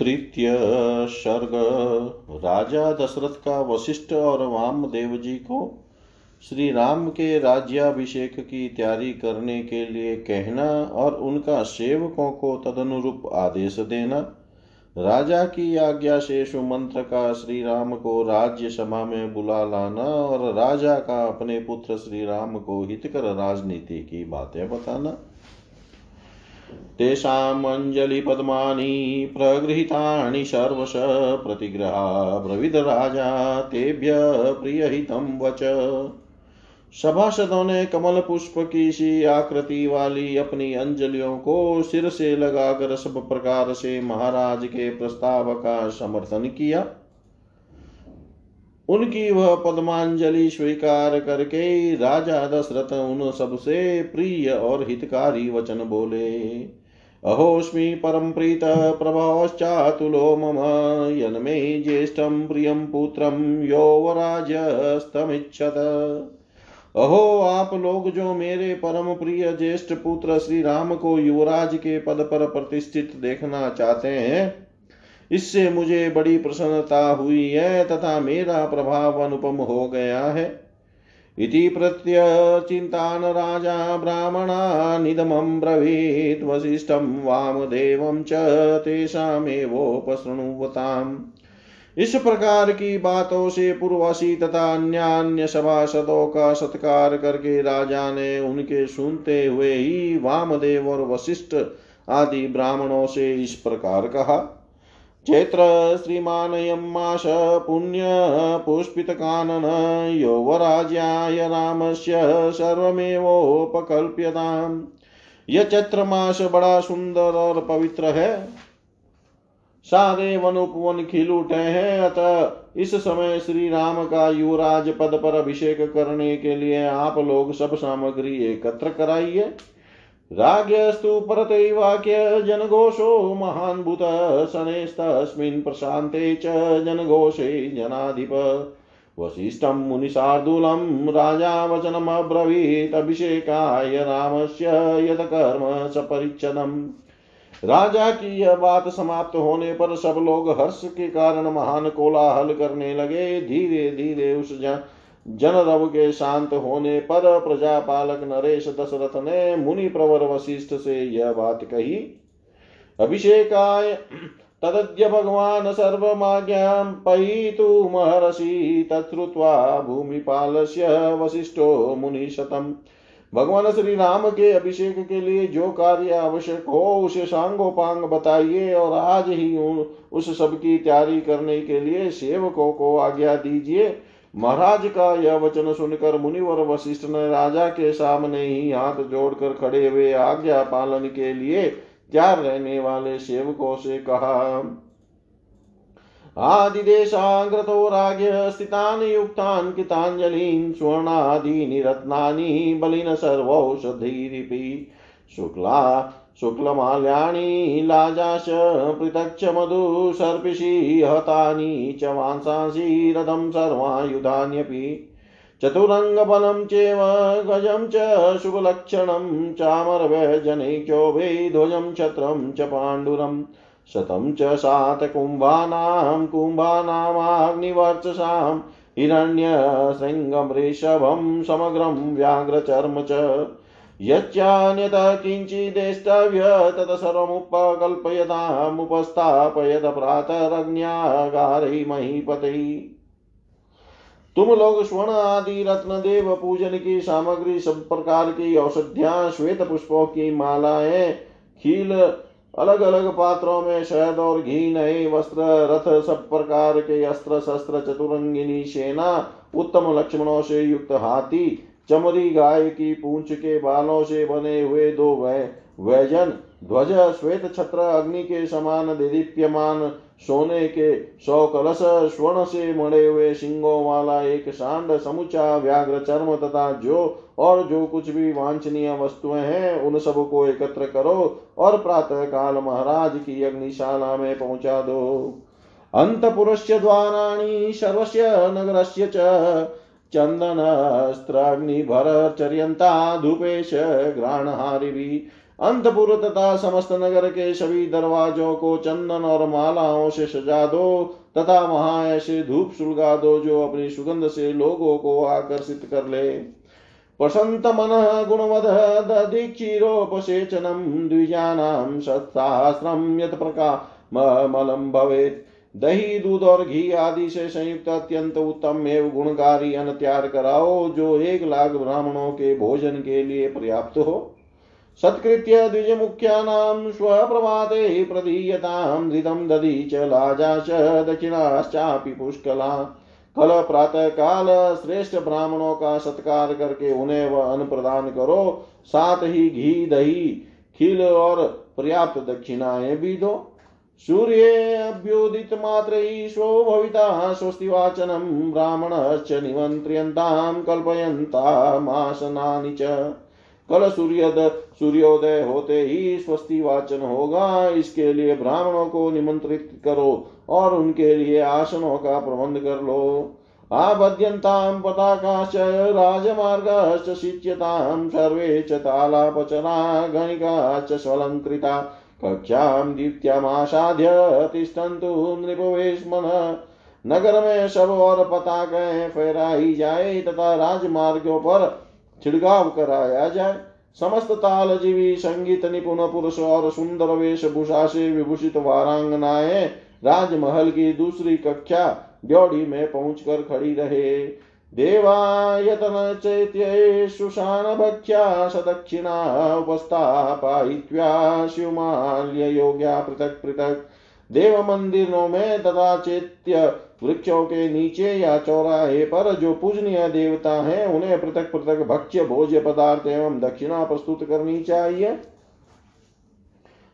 तृतीय सर्ग राजा दशरथ का वशिष्ठ और वामदेव जी को श्री राम के राज्याभिषेक की तैयारी करने के लिए कहना और उनका सेवकों को तदनुरूप आदेश देना। राजा की आज्ञा से सुमंत्र का श्री राम को राज्य सभा में बुला लाना और राजा का अपने पुत्र श्री राम को हितकर राजनीति की बातें बताना। तेषामञ्जलिपद्मानि प्रगृहीतानि सर्वश प्रतिग्रहा ब्रविद राजा तेभ्य प्रियहितं वच। सभासदों ने कमल पुष्प की सी आकृति वाली अपनी अंजलियों को सिर से लगाकर सब प्रकार से महाराज के प्रस्ताव का समर्थन किया। उनकी वह पद्मांजलि स्वीकार करके राजा दशरथ उन सबसे प्रिय और हितकारी वचन बोले अहोस्मि परम प्रीत प्रभावश्चातुलो मम यन्मे ज्येष्ठं पुत्रं यौवराजस्तमिच्छत अहो आप लोग जो मेरे परम प्रिय ज्येष्ठ पुत्र श्री राम को युवराज के पद पर प्रतिष्ठित देखना चाहते हैं इससे मुझे बड़ी प्रसन्नता हुई है तथा मेरा प्रभाव अनुपम हो गया है। इति प्रत्यचिन्तान् राजा ब्राह्मणानिदमं ब्रवीत् वसिष्ठं वामदेवं च तेषामेवोपशृणुवताम्। इस प्रकार की बातों से पूर्वसी तथा अन्य अन्य सभासदों का सत्कार करके राजा ने उनके सुनते हुए ही वामदेव और वशिष्ठ आदि ब्राह्मणों से इस प्रकार कहा। चैत्र श्रीमानयं मास पुण्यपुष्पितकानन यौवराज्याय रामस्य सर्वमेवोपकल्प्यताम्। यह चैत्र मास बड़ा सुंदर और पवित्र है। सारे वन उपवन खिल उठे हैं, अतः इस समय श्री राम का युवराज पद पर अभिषेक करने के लिए आप लोग सब सामग्री एकत्र कराइए। राज्ञस्तु परतैवाक्य जनघोषो महान् भूत शनेस्तस्मिन् प्रशान्ते च जनघोषे जनाधिप। वसिष्ठं मुनिशार्दूलं राजा वचनमब्रवीत् अभिषेकाय रामस्य यत् कर्म सपरिच्छदम्। राजा की यह बात समाप्त होने पर सब लोग हर्ष के कारण महान कोलाहल करने लगे। धीरे धीरे उस जन जनरव के शांत होने पर प्रजापालक नरेश दशरथ ने मुनि प्रवर वशिष्ठ से यह बात कही, अभिषेकाय, तदद्य भगवान सर्वमाज्ञां पयितुमहर्षि तच्छ्रुत्वा भूमिपालस्य वशिष्ठो मुनिशतम्। भगवान श्री राम के अभिषेक के लिए जो कार्य आवश्यक हो, उसे सांगोपांग बताइए और आज ही उस सब की तैयारी करने के लिए सेवकों को आज्ञा दीजिए। महाराज का यह वचन सुनकर मुनिवर वशिष्ठ ने राजा के सामने ही हाथ जोड़कर खड़े हुए आज्ञा पालन के लिए तैयार रहने वाले सेवकों से कहा आदिदेशाग्रतो राज्य स्थितान् युक्तान् कृताञ्जलीन् स्वर्णादीनि रत्नानि बलिन सर्वौषधीरिपि। शुक्ला शुक्लमाल्याणि लाजाश पृथक्ष मधु सर्पिषि हतानि च वांसांसि रथं सर्वायुधान्यपि। चतुरङ्गबलं चेव गजं च शुभलक्षणं चामरव्यजनैक्योभे ध्वजं छत्रं च पाण्डुरम् शतं च सातकुम्भानां, कुम्भानामाग्निवर्चसां, हिरण्यशृङ्गमृषभं, समग्रं व्याघ्रचर्म च। यच्चान्यत किञ्चिदेष्टव्य तत् प्रातरग्न्यागारै महीपते तुम लोग स्वर्ण आदि, रत्न, देव, पूजन की सामग्री, सब प्रकार की औषधियाँ, श्वेत पुष्पों की मालाएँ, खील अलग अलग पात्रों में शहद और घी, नए वस्त्र, रथ, सब प्रकार के अस्त्र, शस्त्र, चतुरंगिनी, सेना, उत्तम लक्ष्मणों से युक्त हाथी चमरी गाय की पूंछ के बालों से बने हुए दो वै, वैजन, ध्वज श्वेत छत्र अग्नि के समान दीप्यमान सोने के सौ कलश स्वर्ण से मड़े हुए सिंगों वाला एक सांड समुचा व्याघ्र चर्म तथा जो और जो कुछ भी वांछनीय वस्तुएँ हैं, उन सबको एकत्र करो और प्रातः काल महाराज की अग्निशाला में पहुँचा दो। अंत पुरुष द्वाराणी सर्वस्य नगरस्य च चर्यंता धूपेश ग्राणहारिभिः अंतपुर तथा समस्त नगर के सभी दरवाजों को चंदन और मालाओं से सजा दो तथा वहाँ ऐसे धूप सुलगा दो जो अपनी सुगंध से लोगों को आकर्षित कर ले। प्रसंत मन गुणवद दीक्षिरोपसेचनम द्विजानाम सत्साहस्रम यत प्रकार मलम भवेत दही, दूध और घी आदि से संयुक्त अत्यंत उत्तम एवं गुणकारी अन्न तैयार कराओ, जो एक लाख ब्राह्मणों के भोजन के लिए पर्याप्त हो। सत्कृत्य द्विजमुख्यानां स्वप्रभाते प्रदीयतां, धृतं दधी च लाजा च, दक्षिणाश्चापि पुष्कला। कल प्रातः काल श्रेष्ठ ब्राह्मणों का सत्कार करके उन्हें वह अन्न प्रदान करो, साथ ही घी, दही, खिल और पर्याप्त दक्षिणाएँ भी दो। सूर्येऽभ्युदित मात्रैश्वो भविता स्वस्तिवाचनं ब्राह्मणश्च निमन्त्र्यन्तां कल्पयन्तामासनानि च। कल सूर्य सूर्योदय होते ही स्वस्ति वाचन होगा, इसके लिए ब्राह्मणों को निमंत्रित करो और उनके लिए आसनों का प्रबंध कर लो। आबद्यन्तां पताकाश्च, राजमार्गाश्च, शिच्यतां सर्वे च तालापचना, गणिकाश्च स्वलङ्कृता कक्षां दीप्त्यामासाध्य तिष्ठन्तु नृपवेश्मन। नगर में सब और पताकें फहराई जाए, तथा राजमार्गों पर छिड़काव कराया जाए। समस्त ताल जीवी संगीत निपुण पुरुष और सुंदर वेशभूषा से विभूषित वारांगनाएँ राजमहल की दूसरी कक्षा ड्योढ़ी में पहुंचकर खड़ी रहे। देवायतन चैत्य सुशान भक्ष्या सदक्षिणा उपस्थापयित्वा शिवमाल्य योग्या पृथक पृथक। देव मंदिरों में तथा चैत्य वृक्षों के नीचे या चौराहे पर जो पूजनीय देवता हैं, उन्हें पृथक पृथक भक्ष्य, भोज्य पदार्थ एवं दक्षिणा प्रस्तुत करनी चाहिए।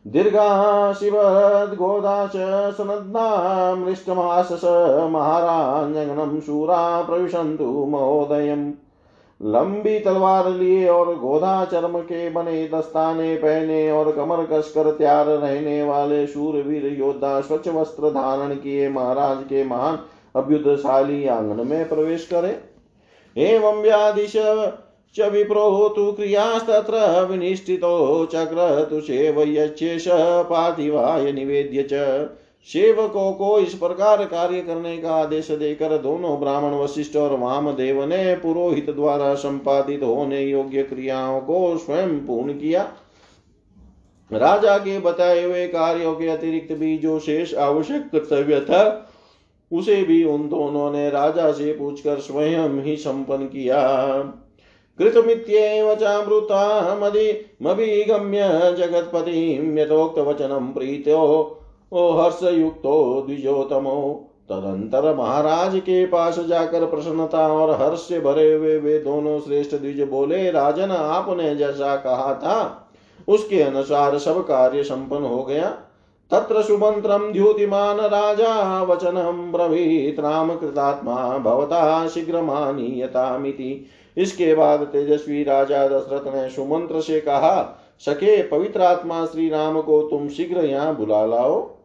दीर्घा शिवद्गोदा च सुनद्नामृष्टमासस महाराजगणम शूरा प्रविशन्तु महोदयम्। लंबी तलवार लिए और गोधा चर्म के बने दस्ताने पहने और कमर कसकर तैयार रहने वाले शूरवीर योद्धा स्वच्छ वस्त्र धारण किए महाराज के महान अभ्युदशाली आँगन में प्रवेश करे। एवं व्यादिश च विप्रो तु क्रियास्तत्र विनिष्ठितो चक्र तु सेवयच्छेष पार्थिवाय निवेद्य च। को इस प्रकार कार्य करने का आदेश देकर दोनों ब्राह्मण वशिष्ठ और वामदेव ने पुरोहित द्वारा संपादित होने योग्य क्रियाओं को स्वयं पूर्ण किया। राजा के बताए हुए कार्यों के अतिरिक्त भी जो शेष आवश्यक कर्तव्य था, उसे भी उन दोनों ने राजा से पूछकर स्वयं ही संपन्न किया। कृतमित्येव चामृतामधिमभिगम्य जगत्पतिं यथोक्तवचनं प्रीत्यो ओ हर्ष युक्तो द्विजोतमो। तदंतर महाराज के पास जाकर प्रसन्नता और हर्ष से भरे हुए वे दोनों श्रेष्ठ द्विज बोले, राजन, आपने जैसा कहा था, उसके अनुसार सब कार्य संपन्न हो गया। तत्र सुमंत्रम द्युतिमान राजा वचनम ब्रवीत राम कृतात्मा भवता शीघ्र मानीयतामिति इसके बाद तेजस्वी राजा दशरथ ने सुमंत्र से कहा सके पवित्र आत्मा श्री राम को तुम शीघ्र यहाँ बुला लाओ।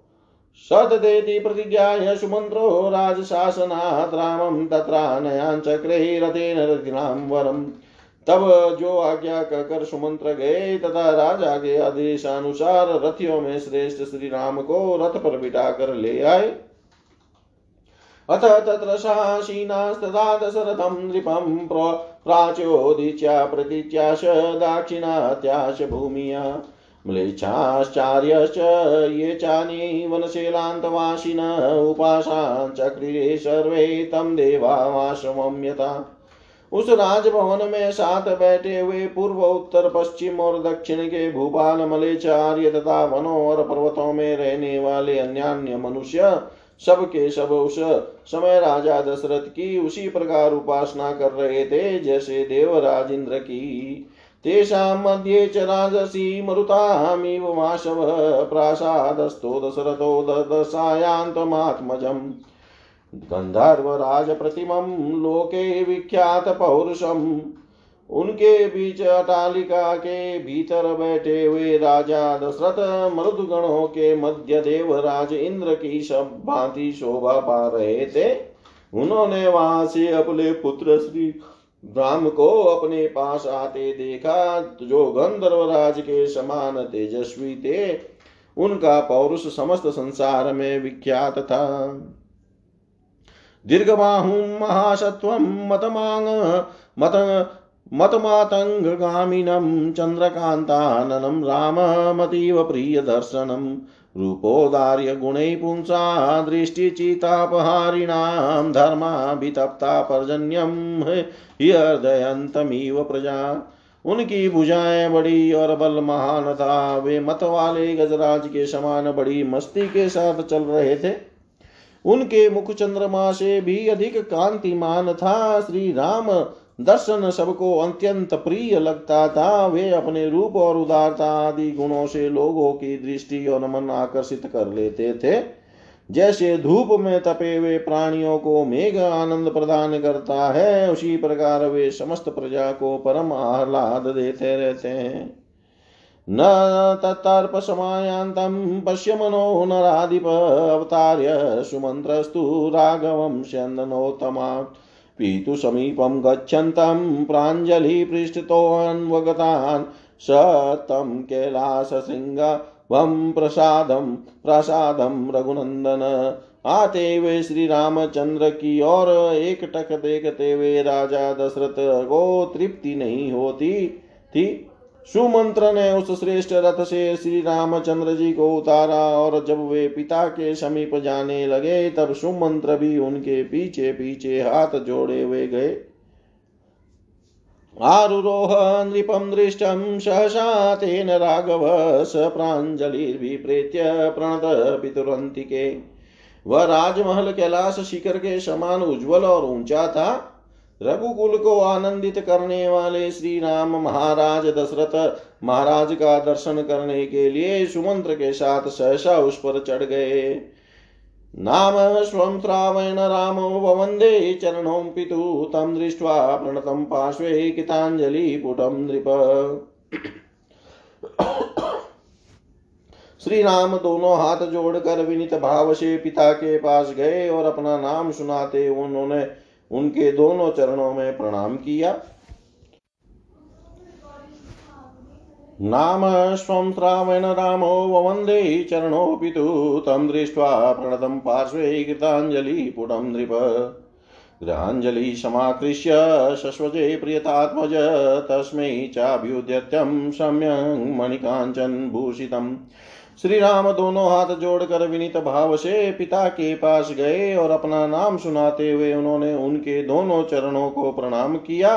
सतदेति प्रतिज्ञाय सुमन्त्रो राजशासनात् रामं तत्रानयाञ्चक्रे रथेन रथिनां वरम् तब जो आज्ञा कहकर सुमंत्र गए, तथा राजा के आदेशानुसार रथियों में श्रेष्ठ श्री राम को रथ पर बिठाकर ले आए। अथ तत्र शासीनास्तदा दशरथं नृपं प्राच्योदिच्या प्रतीच्याश दाक्षिणात्याश भूमिया। म्लेच्छाश्चार्यश्च, ये चानि वनशैलान्तवासिन उपासाञ्चक्रिरे सर्वे तं देवाश्रमं यथा उस राजभवन में साथ बैठे हुए पूर्व, उत्तर, पश्चिम और दक्षिण के भूपाल मलेचार्य तथा वनों और पर्वतों में रहने वाले अन्य मनुष्य सब के सब उस समय राजा दशरथ की उसी प्रकार उपासना कर रहे थे, जैसे देवराज इंद्र की। तेषां मध्ये च राजसी मरुतामिव वाशव प्रासादस्थो दशरथो ददशायान्तमात्मजम्। गन्धर्वराजप्रतिमं लोके विख्यात विख्यातपौरुषम् उनके बीच अटालिका के भीतर बैठे हुए राजा दशरथ मरुदगणों के मध्य देवराज इंद्र की सब भांति शोभा पा रहे थे। उन्होंने वहाँ से अपने पुत्र श्री राम को अपने पास आते देखा, जो गंधर्वराज के समान तेजस्वी थे। उनका पौरुष समस्त संसार में विख्यात था। दीर्घ दीर्घबाहु महासत्व मतमांग मत मतमातङ्गगामिनं चन्द्रकान्ताननं राममतीव प्रियदर्शनम् रूपोदार्य गुणैः पुंसा दृष्टिचितापहारिणां धर्माभितप्ता पर्जन्यं हृदयन्तमिव प्रजा। उनकी भुजाएँ बड़ी और बल महान था। वे मत वाले गजराज के समान बड़ी मस्ती के साथ चल रहे थे। उनके मुख चंद्रमा से भी अधिक कांतिमान था। श्री राम दर्शन सबको अत्यंत प्रिय लगता था। वे अपने रूप और उदारता आदि गुणों से लोगों की दृष्टि और मन आकर्षित कर लेते थे। जैसे धूप में तपे हुए प्राणियों को मेघ आनंद प्रदान करता है, उसी प्रकार वे समस्त प्रजा को परम आह्लाद देते रहते हैं। न तत्तर्प समायान्तं पश्य मनो नराधिप अवतार्य सुमन्त्रस्तु राघवं स्यन्दनोत्तमात् पीतु समीपं गच्छन्तं प्राञ्जलिपृष्ठतोऽन्वगतान् स तं कैलासशृङ्गं प्रसादं प्रसादं रघुनन्दन। आते वे श्री रामचंद्र की ओर एक टक देखते हुए राजा दशरथ। को तृप्ति नहीं होती थी। सुमंत्र ने उस श्रेष्ठ रथ से श्री रामचंद्र जी को उतारा और जब वे पिता के समीप जाने लगे, तब सुमंत्र भी उनके पीछे पीछे हाथ जोड़े हुए गए। आरुरोह नृपं दृष्टं सहसा तेन राघव स प्राञ्जलिर्विप्रेत्य प्रणत पितुरन्तिके। वह राजमहल कैलाश शिखर के समान उज्जवल और ऊँचा था। रघुकुल को आनंदित करने वाले श्री राम महाराज दशरथ महाराज का दर्शन करने के लिए सुमंत्र के साथ सहसा उस पर चढ़ गए। नाम स्वं श्रावण रामो वंदे चरणों पितु, तं दृष्ट्वा प्रणतं पार्श्वे किताञ्जलि पुटं नृप। श्री राम दोनों हाथ जोड़कर विनित भाव से पिता के पास गए और अपना नाम सुनाते उन्होंने उनके दोनों चरणों में प्रणाम किया। नाम स्वं श्रावण रामो वंदे चरणोऽपि तु दृष्ट्वा प्रणतं पार्श्वे कृताञ्जलिपुटं नृप। गृहाञ्जलि समाकृष्य शश्वजे प्रियतात्मज, तस्मै चाभ्युद्यत्यं सम्यङ् मणिकाञ्चनभूषितम् श्री राम दोनों हाथ जोड़कर विनीत भाव से पिता के पास गए और अपना नाम सुनाते हुए उन्होंने उनके दोनों चरणों को प्रणाम किया।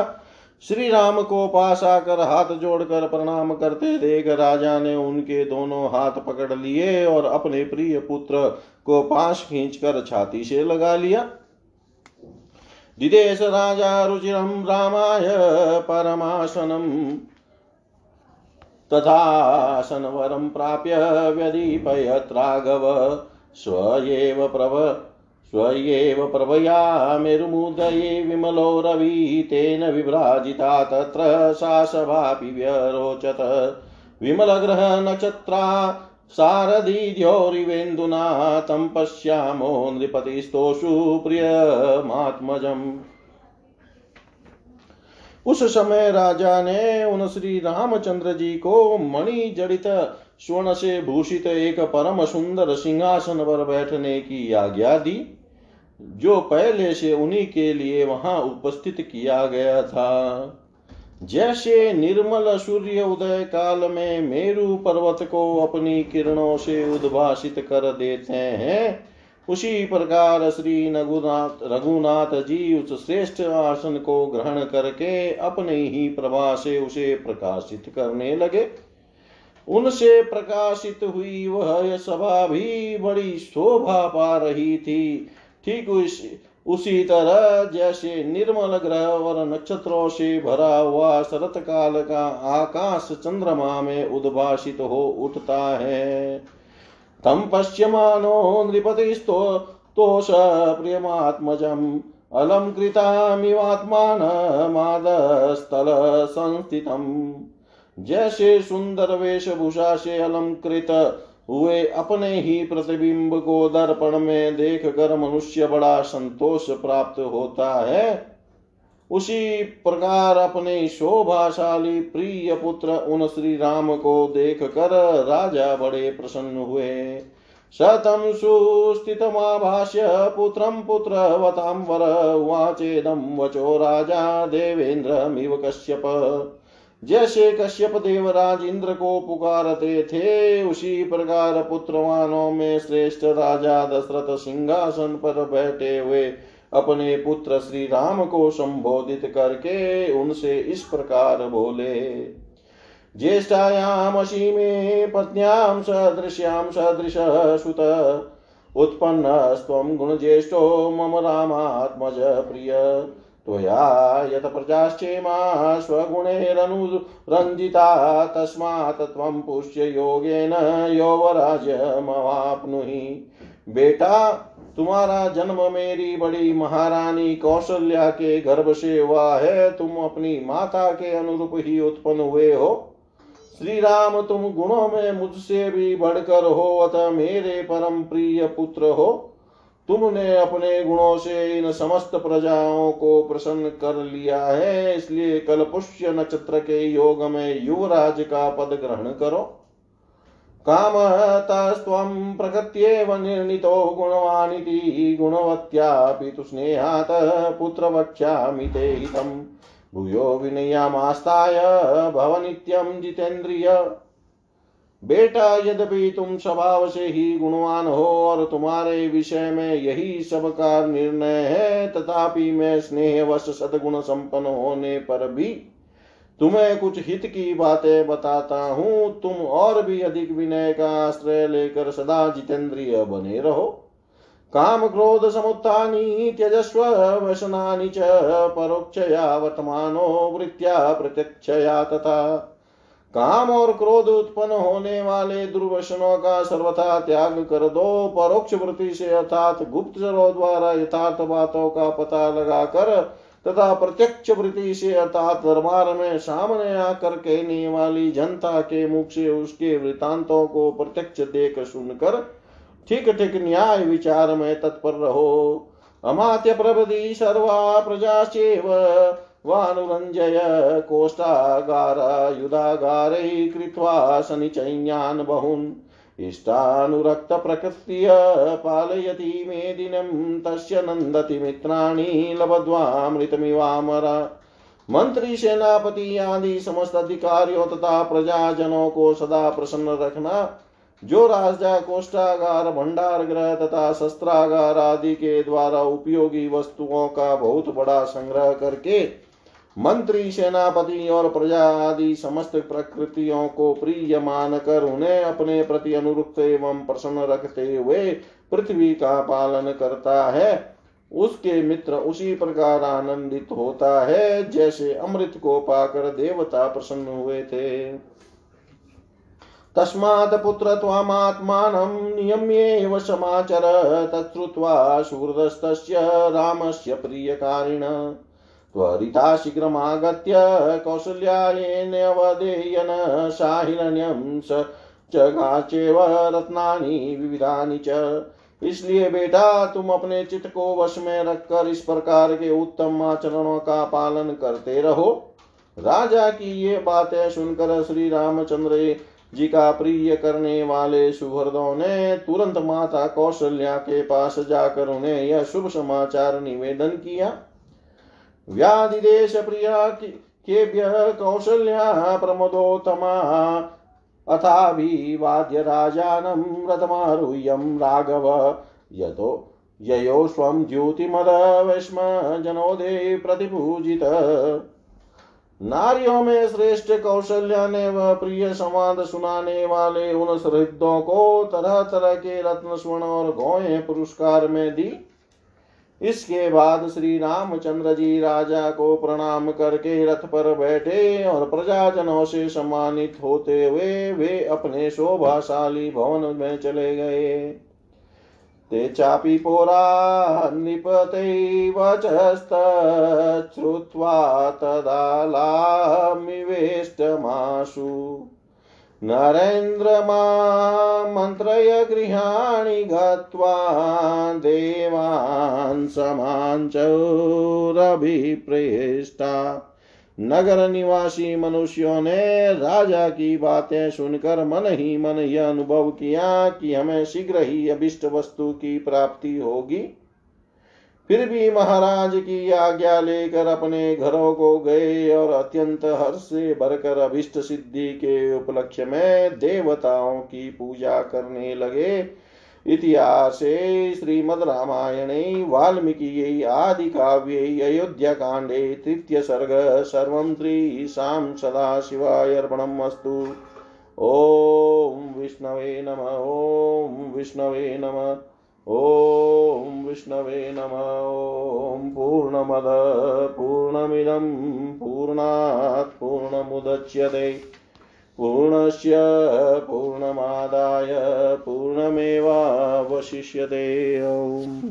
श्री राम को पास आकर हाथ जोड़कर प्रणाम करते देख राजा ने उनके दोनों हाथ पकड़ लिए और अपने प्रिय पुत्र को पास खींचकर छाती से लगा लिया। दिदेश राजा रुचिरम रामाय परमासनम तथासनवरं प्राप्य व्यदीपयत्राघव स्व एव प्रभ स्वयेव प्रभया मेरुमुदये विमलो रवि तेन विभ्राजिता तत्र सा सभापि व्यरोचत। विमलग्रहनक्षत्रा सारथीद्योरिवेन्दुना तं पश्यामो नृपतिस्तोषु प्रियमात्मजम्। उस समय राजा ने उन श्री रामचंद्र जी को मणि जड़ित स्वर्ण से भूषित एक परम सुंदर सिंहासन पर बैठने की आज्ञा दी, जो पहले से उन्हीं के लिए वहाँ उपस्थित किया गया था। जैसे निर्मल सूर्य उदय काल में मेरु पर्वत को अपनी किरणों से उद्भाषित कर देते हैं उसी प्रकार श्री रघुनाथ रघुनाथ जी उस श्रेष्ठ आसन को ग्रहण करके अपने ही प्रभा से उसे प्रकाशित करने लगे। उनसे प्रकाशित हुई वह सभा भी बड़ी शोभा पा रही थी। ठीक उस उसी तरह जैसे निर्मल ग्रह और नक्षत्रों से भरा हुआ शरत काल का आकाश चंद्रमा में उद्भाषित हो उठता है। तं पश्यमानो नृपतिस्तो तोष प्रियमात्मजम्। अलङ्कृतामिवात्मानमादस्थल संस्थितम् जैसे सुंदर वेशभूषा से अलंकृत हुए अपने ही प्रतिबिंब को दर्पण में देख कर मनुष्य बड़ा संतोष प्राप्त होता है। उसी प्रकार अपने शोभाशाली प्रिय पुत्र उन श्री राम को देख कर राजा बड़े प्रसन्न हुए। शतं सुस्थितमाभाष्य पुत्रं पुत्रवतां वर उवाचेदं वचो राजा देवेन्द्रमिव कश्यप। जैसे कश्यप देवराज इंद्र को पुकारते थे, उसी प्रकार पुत्रवानों में श्रेष्ठ राजा दशरथ सिंहासन पर बैठे हुए अपने पुत्र श्री राम को संबोधित करके उनसे इस प्रकार बोले। ज्येष्ठायामसीमे पत्न्यां सदृश्यां सदृश सुत उत्पन्नस्त्वं गुणज्येष्ठो मम रामात्मज प्रिय। त्वया यत प्रजाश्चेमा स्वगुणैरनुरञ्जिता तस्मात् त्वं पुष्ययोगेन यौवराज्यमवाप्नुहि बेटा तुम्हारा जन्म मेरी बड़ी महारानी कौशल्या के गर्भ से हुआ है। तुम अपनी माता के अनुरूप ही उत्पन्न हुए हो। श्री राम तुम गुणों में मुझसे भी बढ़कर हो, अतः मेरे परम प्रिय पुत्र हो। तुमने अपने गुणों से इन समस्त प्रजाओं को प्रसन्न कर लिया है। इसलिए कल पुष्य नक्षत्र के योग में युवराज का पद ग्रहण करो। कामतस्त्वं प्रकृत्येव निर्णितो गुणवानिति, गुणवत्यापि तु स्नेहात् पुत्रवक्ष्यामि ते हितम्। भूयो विनयामास्ताय भव नित्यं जितेन्द्रिय। बेटा यद्यपि तुम स्वभाव से ही गुणवान हो, और तुम्हारे विषय में यही सबका निर्णय है, तथापि मैं स्नेहवश सदगुण संपन्न होने पर भी तुम्हें कुछ हित की बातें बताता हूँ। तुम और भी अधिक विनय का आश्रय लेकर सदा जितेंद्रिय बने रहो। काम क्रोध समुत्थानी त्यजस्व वसनानि च, परोक्षया वर्तमानो वृत्या प्रत्यक्षया तथा। काम और क्रोध उत्पन्न होने वाले दुर्वशनों का सर्वथा त्याग कर दो। परोक्ष वृत्ति से अर्थात गुप्त द्वारा यथार्थ बातों का पता लगाकर तथा प्रत्यक्ष वृत्ति से अर्थात दरबार में सामने आकर कहने वाली जनता के मुख से उसके वृतांतों को प्रत्यक्ष देख सुनकर, ठीक ठीक न्याय विचार में तत्पर रहो। अमात्य प्रभृति सर्वा प्रजाश्चेव वानुरञ्जय कोष्ठागार युधागारै कृत्वा शनिचैन्यान् बहून्। इष्टानुरक्तप्रकृत्य पालयति मे दिनं, तस्य नन्दति मित्राणि लभद्वामृतमिवामरा। मंत्री, सेनापति आदि समस्त अधिकारियों तथा प्रजाजनों को सदा प्रसन्न रखना, जो राजा, कोष्ठागार भंडार ग्रह तथा शस्त्रागार आदि के द्वारा उपयोगी वस्तुओं का बहुत बड़ा संग्रह करके मंत्री, सेनापति और प्रजा आदि समस्त प्रकृतियों को प्रिय मानकर उन्हें अपने प्रति अनुरुक्त एवं प्रसन्न रखते हुए पृथ्वी का पालन करता है। उसके मित्र उसी प्रकार आनंदित होता है, जैसे अमृत को पाकर देवता प्रसन्न हुए थे। तस्मात् पुत्र त्वामात्मानं नियम्येव समाचर तच्छ्रुत्वा शूरदस्तस्य रामस्य प्रियकारिण। त्वरिता। शीघ्रमागत्य कौसल्यायेन्यवधेयन साहिरण्यं स चगाचेव रत्नानि विविधानि च। इसलिए बेटा, तुम अपने चित्त को वश में रखकर इस प्रकार के उत्तम आचरणों का पालन करते रहो। राजा की ये बातें सुनकर श्री रामचंद्र जी का प्रिय करने वाले सुहृदों ने तुरंत माता कौशल्या के पास जाकर उन्हें यह शुभ समाचार निवेदन किया। व्याधिदेश प्रिया केभ्यः कौशल्या प्रमदोत्तमा। अथाभिवाद्य राजानं रथमारुह्यं राघव। यतो ययो स्वं द्युतिमदवश्म जनोदे प्रतिपूजित। नारियों में श्रेष्ठ कौशल्या ने वह प्रिय संवाद सुनाने वाले उन सहृदों को तरह तरह के रत्न, स्वर्ण और गौए पुरस्कार में दी। इसके बाद श्री रामचंद्र जी राजा को प्रणाम करके रथ पर बैठे और प्रजाजनों से सम्मानित होते हुए वे अपने शोभाशाली भवन में चले गए। ते चापि पोरा निपते वचस्तच्छ्रुत्वा तदालामिवेष्टमाशु नरेन्द्रमा मन्त्रय गृहाणि गत्वा देवान् समाञ्चौरभिप्रेष्टा नगर निवासी मनुष्यों ने राजा की बातें सुनकर मन ही मन यह अनुभव किया कि हमें शीघ्र ही अभिष्ट वस्तु की प्राप्ति होगी। फिर भी महाराज की आज्ञा लेकर अपने घरों को गए और अत्यंत हर्ष से भरकर अभिष्ट सिद्धि के उपलक्ष्य में देवताओं की पूजा करने लगे। इतिहास श्रीमद रामायण वाल्मीकि इतिहासे श्रीमद्रामायणे वाल्मीकियै आदिकाव्ये अयोध्याकाण्डे तृतीयसर्ग सर्वं श्रीशां सदाशिवाय अर्पणम् अस्तु। ॐ विष्णवे नम, ॐ विष्णवे नम। ॐ विष्णवे नम ॐ पूर्णमद पूर्णमिदं पूर्णात् पूर्णमुदच्यते। पूर्णस्य पूर्णमादाय पूर्णमेवावशिष्यते। ॐ